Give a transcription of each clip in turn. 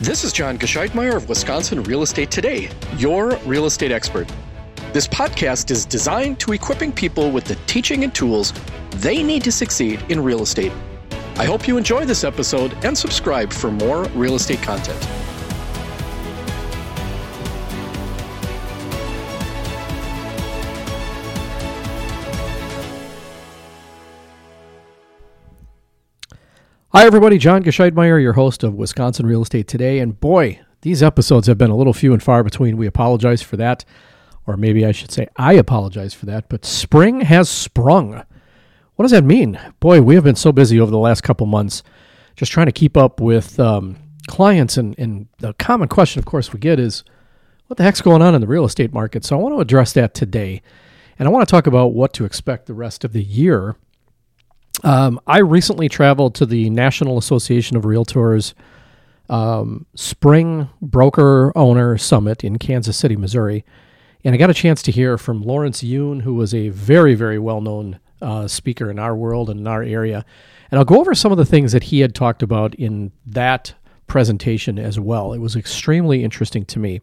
This is John Gscheidmeier of Wisconsin Real Estate Today, your real estate expert. This podcast is designed to equipping people with the teaching and tools they need to succeed in real estate. I hope you enjoy this episode and subscribe for more real estate content. Hi, everybody. John Gscheidmeier, your host of Wisconsin Real Estate Today. And boy, these episodes have been a little few and far between. We apologize for that. Or maybe I should say, I apologize for that. But spring has sprung. What does that mean? Boy, we have been so busy over the last couple months just trying to keep up with um, clients. And, and the common question, of course, we get is what the heck's going on in the real estate market? So I want to address that today. And I want to talk about what to expect the rest of the year um, I recently traveled to the National Association of Realtors um, Spring Broker Owner Summit in Kansas City, Missouri. And I got a chance to hear from Lawrence Yun, who was a very, very well known uh, speaker in our world and in our area. And I'll go over some of the things that he had talked about in that presentation as well. It was extremely interesting to me.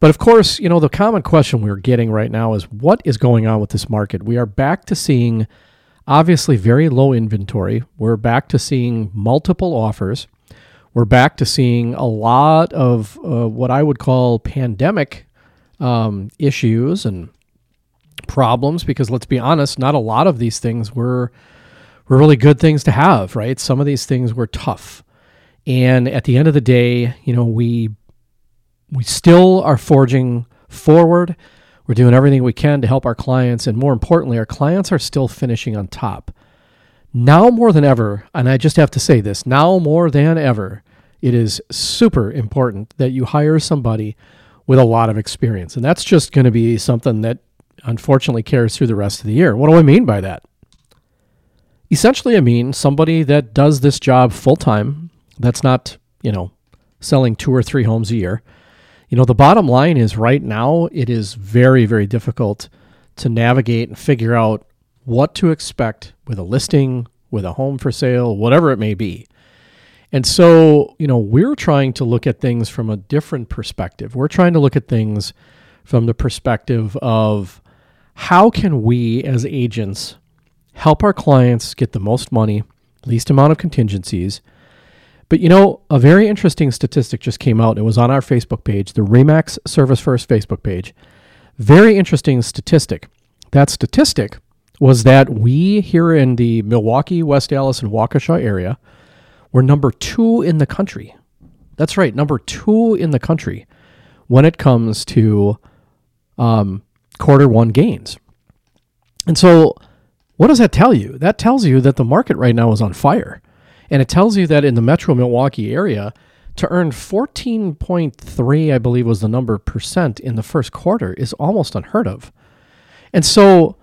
But of course, you know, the common question we're getting right now is what is going on with this market? We are back to seeing obviously very low inventory. We're back to seeing multiple offers. We're back to seeing a lot of uh, what I would call pandemic um, issues and problems because let's be honest, not a lot of these things were were really good things to have, right? Some of these things were tough. And at the end of the day, you know, we we still are forging forward. We're doing everything we can to help our clients. And more importantly, our clients are still finishing on top. Now more than ever, and I just have to say this now more than ever, it is super important that you hire somebody with a lot of experience. And that's just going to be something that unfortunately carries through the rest of the year. What do I mean by that? Essentially, I mean somebody that does this job full time, that's not, you know, selling two or three homes a year, you know, the bottom line is right now it is very, very difficult to navigate and figure out what to expect with a listing, with a home for sale, whatever it may be. And so, you know, we're trying to look at things from a different perspective. We're trying to look at things from the perspective of how can we as agents help our clients get the most money, least amount of contingencies, but you know, a very interesting statistic just came out. It was on our Facebook page, the Remax Service First Facebook page. Very interesting statistic. That statistic was that we here in the Milwaukee, West Allis, and Waukesha area were number two in the country. That's right, number two in the country when it comes to um, quarter one gains. And so, what does that tell you? That tells you that the market right now is on fire. And it tells you that in the metro Milwaukee area, to earn 14.3, I believe was the number percent in the first quarter is almost unheard of. And so,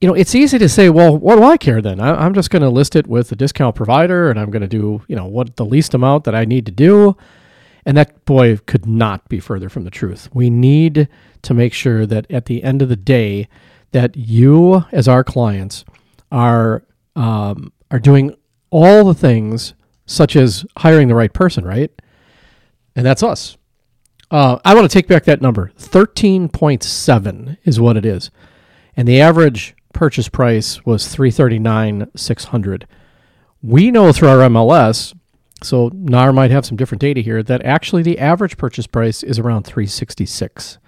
you know, it's easy to say, well, what do I care then? I, am just going to list it with a discount provider and I'm going to do, you know, what the least amount that I need to do. And that, boy, could not be further from the truth. We need to make sure that at the end of the day, that you, as our clients, are um, are doing all the things such as hiring the right person, right? And that's us. Uh, I want to take back that number. 13.7 is what it is. And the average purchase price was 339 600 We know through our MLS, so NAR might have some different data here, that actually the average purchase price is around 366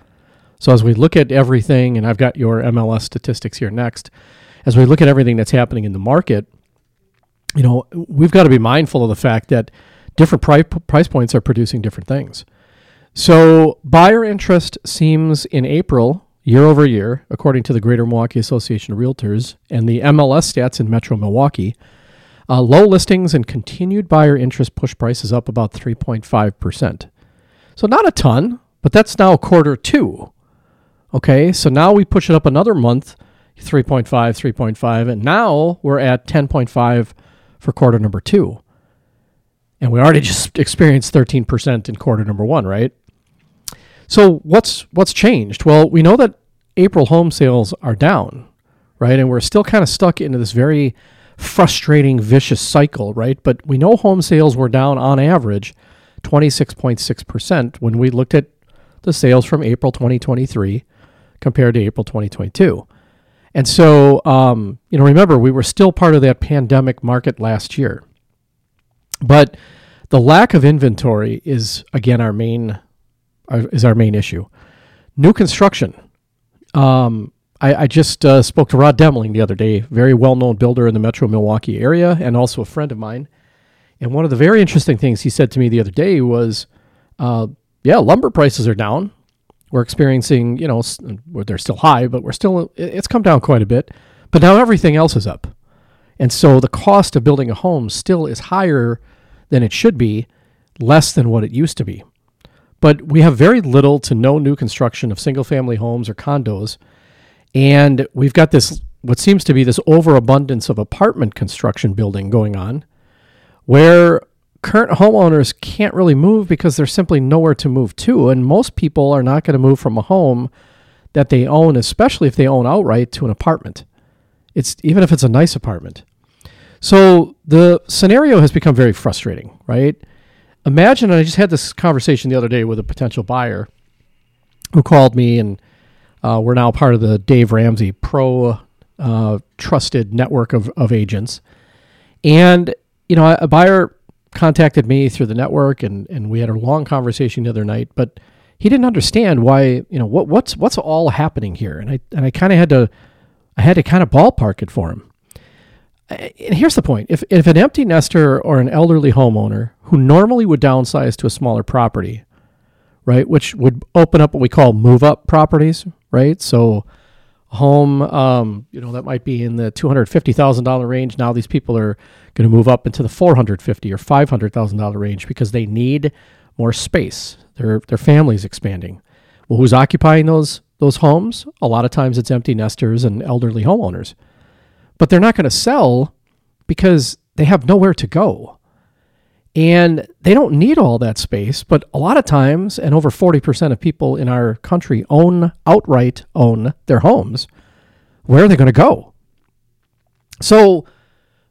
So as we look at everything, and I've got your MLS statistics here next, as we look at everything that's happening in the market, you know, we've got to be mindful of the fact that different price, price points are producing different things. So, buyer interest seems in April, year over year, according to the Greater Milwaukee Association of Realtors and the MLS stats in Metro Milwaukee, uh, low listings and continued buyer interest push prices up about 3.5%. So, not a ton, but that's now quarter two. Okay, so now we push it up another month, 3.5, 3.5, and now we're at 10.5 for quarter number two. And we already just experienced 13% in quarter number one, right? So what's what's changed? Well, we know that April home sales are down, right? And we're still kind of stuck into this very frustrating, vicious cycle, right? But we know home sales were down on average 26.6% when we looked at the sales from April 2023 compared to April 2022. And so, um, you know, remember, we were still part of that pandemic market last year. But the lack of inventory is, again, our main, our, is our main issue. New construction. Um, I, I, just uh, spoke to Rod Demling the other day, very well known builder in the metro Milwaukee area and also a friend of mine. And one of the very interesting things he said to me the other day was, uh, yeah, lumber prices are down. We're experiencing, you know, they're still high, but we're still, it's come down quite a bit. But now everything else is up. And so the cost of building a home still is higher than it should be, less than what it used to be. But we have very little to no new construction of single family homes or condos. And we've got this, what seems to be this overabundance of apartment construction building going on where current homeowners can't really move because there's simply nowhere to move to. And most people are not going to move from a home that they own, especially if they own outright, to an apartment. It's even if it's a nice apartment. So the scenario has become very frustrating, right? Imagine, I just had this conversation the other day with a potential buyer who called me, and uh, we're now part of the Dave Ramsey Pro uh, trusted network of, of agents. And you know, a buyer contacted me through the network, and and we had a long conversation the other night, but he didn't understand why you know what what's what's all happening here, and I and I kind of had to I had to kind of ballpark it for him. And here's the point: if if an empty nester or an elderly homeowner who normally would downsize to a smaller property, right, which would open up what we call move up properties, right, so home, um, you know, that might be in the two hundred fifty thousand dollar range. Now these people are going to move up into the four hundred fifty or five hundred thousand dollar range because they need more space. Their their family's expanding. Well, who's occupying those those homes? A lot of times it's empty nesters and elderly homeowners, but they're not going to sell because they have nowhere to go. And they don't need all that space, but a lot of times, and over 40% of people in our country own, outright own their homes. Where are they going to go? So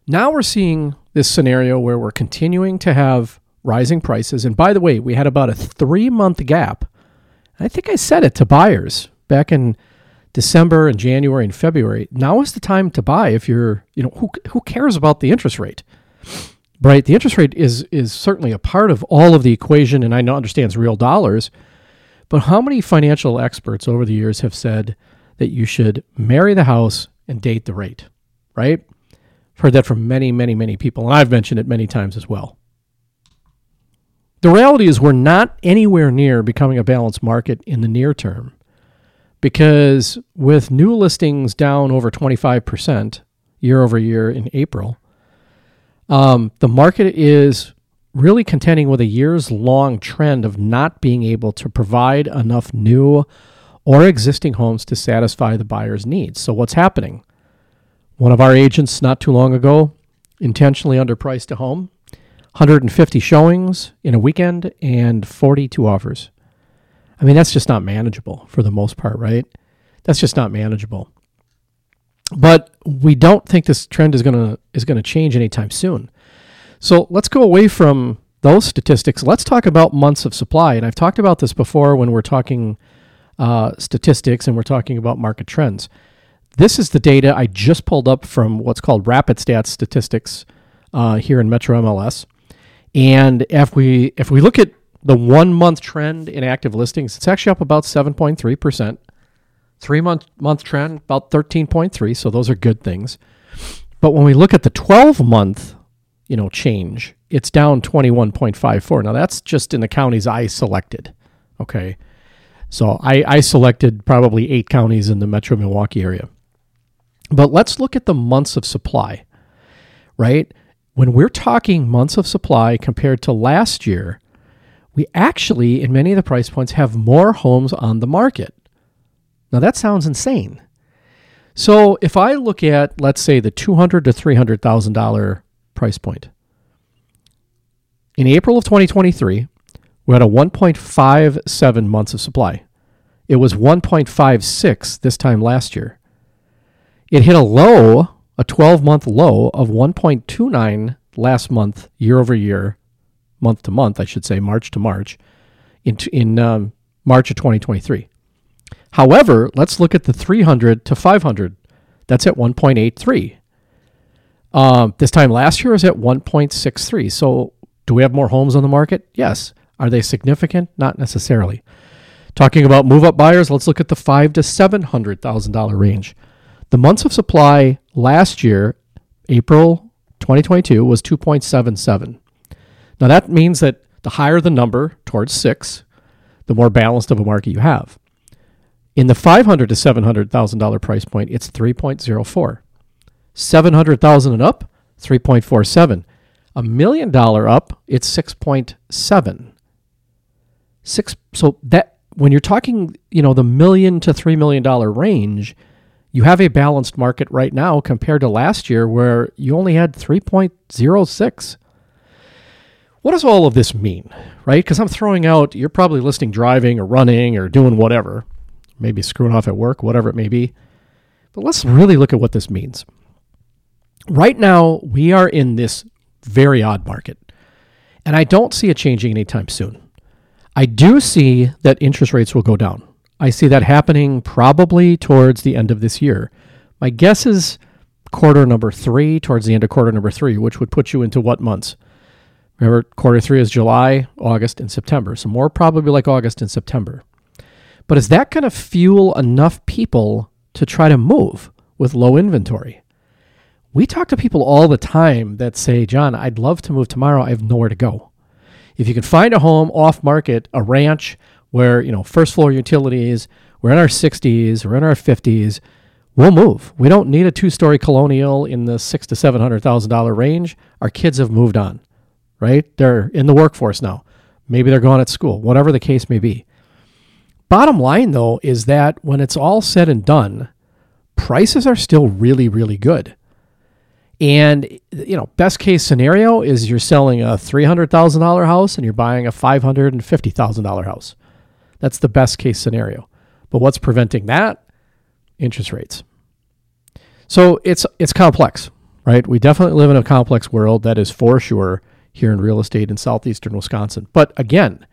now we're seeing this scenario where we're continuing to have rising prices. And by the way, we had about a three month gap. I think I said it to buyers back in December and January and February. Now is the time to buy if you're, you know, who, who cares about the interest rate? right? The interest rate is is certainly a part of all of the equation, and I know understands real dollars. But how many financial experts over the years have said that you should marry the house and date the rate, right? Heard that from many, many, many people, and I've mentioned it many times as well. The reality is, we're not anywhere near becoming a balanced market in the near term because with new listings down over 25% year over year in April, um, the market is really contending with a years long trend of not being able to provide enough new or existing homes to satisfy the buyer's needs. So, what's happening? One of our agents not too long ago intentionally underpriced a home, 150 showings in a weekend, and 42 offers. I mean, that's just not manageable for the most part, right? That's just not manageable. But we don't think this trend is going to is going to change anytime soon. So let's go away from those statistics. Let's talk about months of supply. And I've talked about this before when we're talking uh, statistics and we're talking about market trends. This is the data I just pulled up from what's called Rapid Stats statistics uh, here in Metro MLS. And if we if we look at the one month trend in active listings, it's actually up about seven point three percent. Three month month trend about 13.3, so those are good things. But when we look at the 12 month, you know, change, it's down 21.54. Now that's just in the counties I selected. Okay. So I, I selected probably eight counties in the metro Milwaukee area. But let's look at the months of supply, right? When we're talking months of supply compared to last year, we actually, in many of the price points, have more homes on the market. Now that sounds insane. So if I look at, let's say, the two hundred to three hundred thousand dollar price point, in April of 2023, we had a 1.57 months of supply. It was 1.56 this time last year. It hit a low, a 12 month low of 1.29 last month, year over year, month to month, I should say, March to March, in, in um, March of 2023. However, let's look at the 300 to 500. That's at 1.83. Um, this time last year was at 1.63. So, do we have more homes on the market? Yes. Are they significant? Not necessarily. Talking about move up buyers, let's look at the five to seven hundred thousand dollar range. The months of supply last year, April 2022, was 2.77. Now that means that the higher the number towards six, the more balanced of a market you have. In the 500 to 700 thousand dollar price point, it's 3.04. 700,000 and up, 3.47. A million dollar up, it's 6.7. Six so that when you're talking, you know, the million to 3 million dollar range, you have a balanced market right now compared to last year where you only had 3.06. What does all of this mean, right? Because I'm throwing out, you're probably listening driving or running or doing whatever, maybe screwing off at work, whatever it may be. But let's really look at what this means right now we are in this very odd market, and I don't see it changing anytime soon. I do see that interest rates will go down. I see that happening probably towards the end of this year. My guess is quarter number three, towards the end of quarter number three, which would put you into what months? Remember, quarter three is July, August, and September. So more probably like August and September. But is that going to fuel enough people to try to move with low inventory? We talk to people all the time that say, John, I'd love to move tomorrow. I have nowhere to go. If you can find a home off market, a ranch where, you know, first floor utilities, we're in our 60s, we're in our 50s, we'll move. We don't need a two story colonial in the six to seven hundred thousand dollar range. Our kids have moved on, right? They're in the workforce now. Maybe they're gone at school, whatever the case may be. Bottom line, though, is that when it's all said and done, prices are still really, really good. And you know, best case scenario is you're selling a three hundred thousand dollar house and you're buying a five hundred and fifty thousand dollar house. That's the best case scenario. But what's preventing that? Interest rates. So it's it's complex, right? We definitely live in a complex world that is for sure here in real estate in southeastern Wisconsin. But again,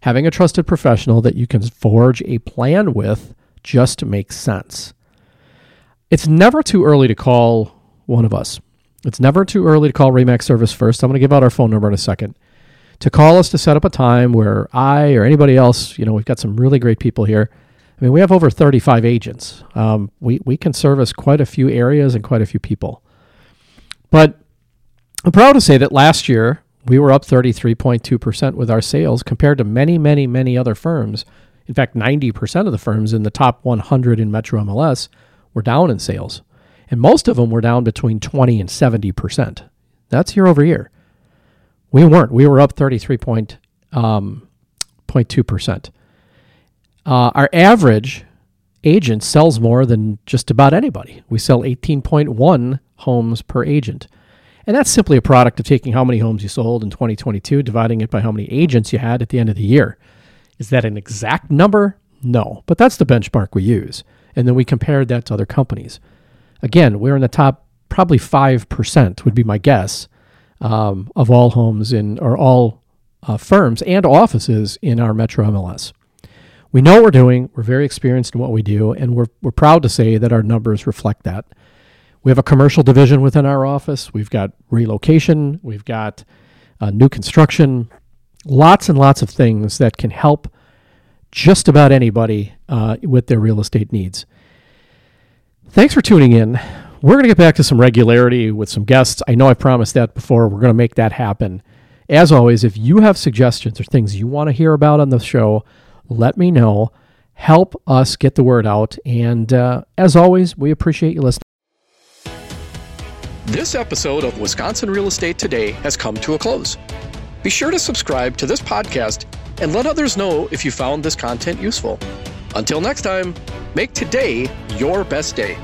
having a trusted professional that you can forge a plan with just makes sense. It's never too early to call one of us. It's never too early to call Remax Service first. I'm going to give out our phone number in a second. To call us to set up a time where I or anybody else, you know, we've got some really great people here. I mean, we have over 35 agents. Um, we, we can service quite a few areas and quite a few people. But I'm proud to say that last year we were up 33.2% with our sales compared to many, many, many other firms. In fact, 90% of the firms in the top 100 in Metro MLS were down in sales and most of them were down between 20 and 70%. That's year over year. We weren't. We were up 33.2%. Um, uh, our average agent sells more than just about anybody. We sell 18.1 homes per agent. And that's simply a product of taking how many homes you sold in 2022, dividing it by how many agents you had at the end of the year. Is that an exact number? No, but that's the benchmark we use. And then we compared that to other companies again, we're in the top probably 5% would be my guess um, of all homes in or all uh, firms and offices in our Metro MLS. We know what we're doing. We're very experienced in what we do, and we're, we're proud to say that our numbers reflect that. We have a commercial division within our office. We've got relocation. We've got uh, new construction. Lots and lots of things that can help just about anybody uh, with their real estate needs. Thanks for tuning in. We're going to get back to some regularity with some guests. I know I promised that before. We're going to make that happen. As always, if you have suggestions or things you want to hear about on the show, let me know. Help us get the word out. And uh, as always, we appreciate you listening. This episode of Wisconsin Real Estate Today has come to a close. Be sure to subscribe to this podcast and let others know if you found this content useful. Until next time, make today your best day.